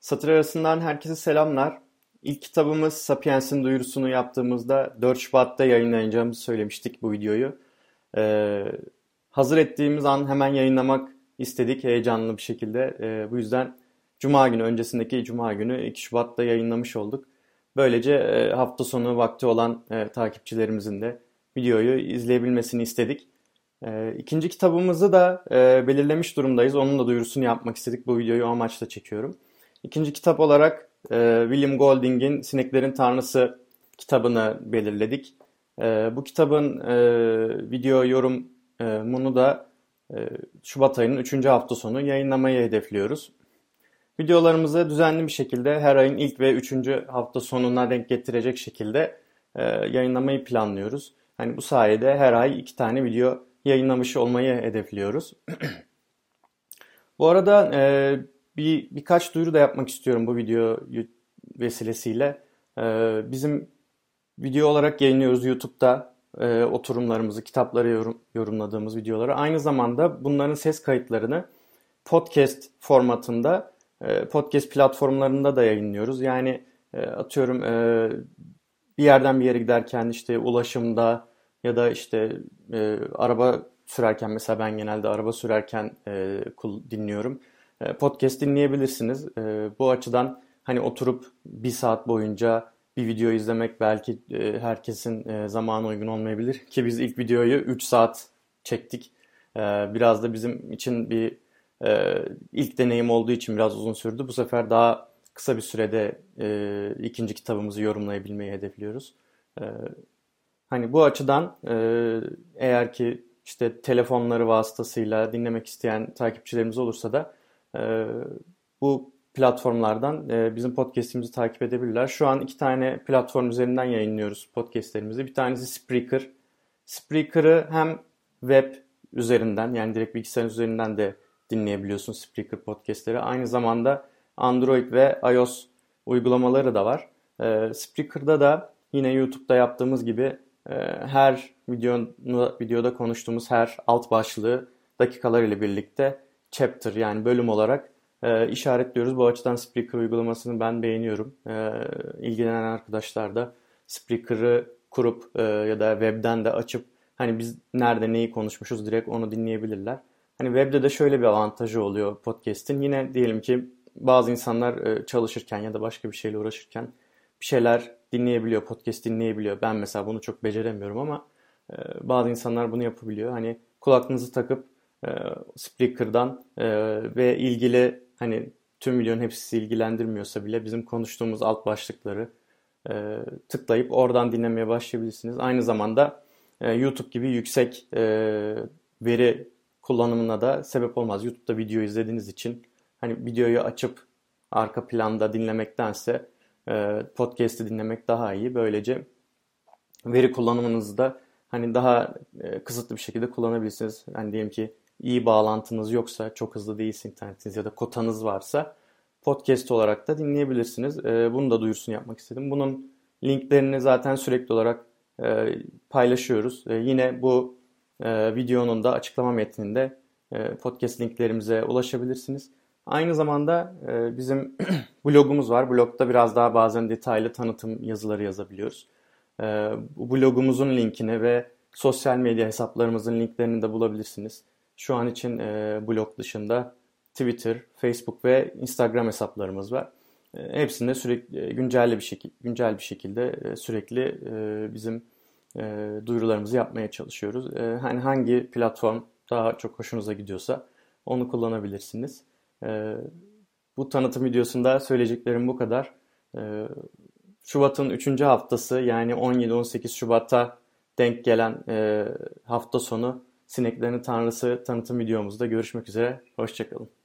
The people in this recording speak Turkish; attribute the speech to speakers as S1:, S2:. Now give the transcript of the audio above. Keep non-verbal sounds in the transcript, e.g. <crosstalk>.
S1: Satır arasından herkese selamlar. İlk kitabımız Sapiens'in duyurusunu yaptığımızda 4 Şubat'ta yayınlayacağımızı söylemiştik bu videoyu. Ee, hazır ettiğimiz an hemen yayınlamak istedik heyecanlı bir şekilde. Ee, bu yüzden Cuma günü, öncesindeki Cuma günü 2 Şubat'ta yayınlamış olduk. Böylece e, hafta sonu vakti olan e, takipçilerimizin de videoyu izleyebilmesini istedik. E, ikinci kitabımızı da e, belirlemiş durumdayız. Onun da duyurusunu yapmak istedik. Bu videoyu o amaçla çekiyorum. İkinci kitap olarak e, William Golding'in Sineklerin Tanrısı kitabını belirledik. E, bu kitabın e, video yorumunu da e, Şubat ayının 3. hafta sonu yayınlamayı hedefliyoruz. Videolarımızı düzenli bir şekilde her ayın ilk ve 3. hafta sonuna denk getirecek şekilde e, yayınlamayı planlıyoruz. Hani bu sayede her ay iki tane video yayınlamış olmayı hedefliyoruz. <clears throat> bu arada e, bir birkaç duyuru da yapmak istiyorum bu video vesilesiyle. Ee, bizim video olarak yayınlıyoruz YouTube'da e, oturumlarımızı, kitapları yorum, yorumladığımız videoları. Aynı zamanda bunların ses kayıtlarını podcast formatında e, podcast platformlarında da yayınlıyoruz. Yani e, atıyorum e, bir yerden bir yere giderken işte ulaşımda ya da işte e, araba sürerken mesela ben genelde araba sürerken e, dinliyorum. E, podcast dinleyebilirsiniz. E, bu açıdan hani oturup bir saat boyunca bir video izlemek belki e, herkesin zamanı uygun olmayabilir. <laughs> Ki biz ilk videoyu 3 saat çektik. Biraz da bizim için bir ilk deneyim olduğu için biraz uzun sürdü. Bu sefer daha kısa bir sürede ikinci kitabımızı yorumlayabilmeyi hedefliyoruz. Hani bu açıdan eğer ki işte telefonları vasıtasıyla dinlemek isteyen takipçilerimiz olursa da bu platformlardan e, bizim podcast'imizi takip edebilirler. Şu an iki tane platform üzerinden yayınlıyoruz podcast'lerimizi. Bir tanesi Spreaker. Spreaker'ı hem web üzerinden yani direkt bilgisayar üzerinden de dinleyebiliyorsun Spreaker podcast'leri. Aynı zamanda Android ve iOS uygulamaları da var. E, Spreaker'da da yine YouTube'da yaptığımız gibi e, her videonu, videoda konuştuğumuz her alt başlığı dakikalar ile birlikte chapter yani bölüm olarak e, işaretliyoruz. Bu açıdan Spreaker uygulamasını ben beğeniyorum. E, ilgilenen arkadaşlar da Spreaker'ı kurup e, ya da webden de açıp hani biz nerede neyi konuşmuşuz direkt onu dinleyebilirler. Hani webde de şöyle bir avantajı oluyor podcast'in. Yine diyelim ki bazı insanlar e, çalışırken ya da başka bir şeyle uğraşırken bir şeyler dinleyebiliyor, podcast dinleyebiliyor. Ben mesela bunu çok beceremiyorum ama e, bazı insanlar bunu yapabiliyor. Hani kulaklığınızı takıp e, Spreaker'dan e, ve ilgili hani tüm videonun hepsi ilgilendirmiyorsa bile bizim konuştuğumuz alt başlıkları e, tıklayıp oradan dinlemeye başlayabilirsiniz. Aynı zamanda e, YouTube gibi yüksek e, veri kullanımına da sebep olmaz. YouTube'da video izlediğiniz için hani videoyu açıp arka planda dinlemektense e, podcast'i dinlemek daha iyi. Böylece veri kullanımınızı da hani daha e, kısıtlı bir şekilde kullanabilirsiniz. Hani diyelim ki iyi bağlantınız yoksa, çok hızlı değilse internetiniz ya da kotanız varsa podcast olarak da dinleyebilirsiniz. E, bunu da duyurusunu yapmak istedim. Bunun linklerini zaten sürekli olarak e, paylaşıyoruz. E, yine bu e, videonun da açıklama metninde e, podcast linklerimize ulaşabilirsiniz. Aynı zamanda bizim <clears throat> blogumuz var. Blogda biraz daha bazen detaylı tanıtım yazıları yazabiliyoruz. E, bu blogumuzun linkini ve sosyal medya hesaplarımızın linklerini de bulabilirsiniz. Şu an için e, blog dışında Twitter, Facebook ve Instagram hesaplarımız var. E, hepsinde sürekli e, güncel bir şekilde güncel bir şekilde e, sürekli e, bizim e, duyurularımızı yapmaya çalışıyoruz. E, hani hangi platform daha çok hoşunuza gidiyorsa onu kullanabilirsiniz. E, bu tanıtım videosunda söyleyeceklerim bu kadar. E, Şubat'ın 3. haftası yani 17-18 Şubat'a denk gelen e, hafta sonu Sineklerin Tanrısı tanıtım videomuzda görüşmek üzere. Hoşçakalın.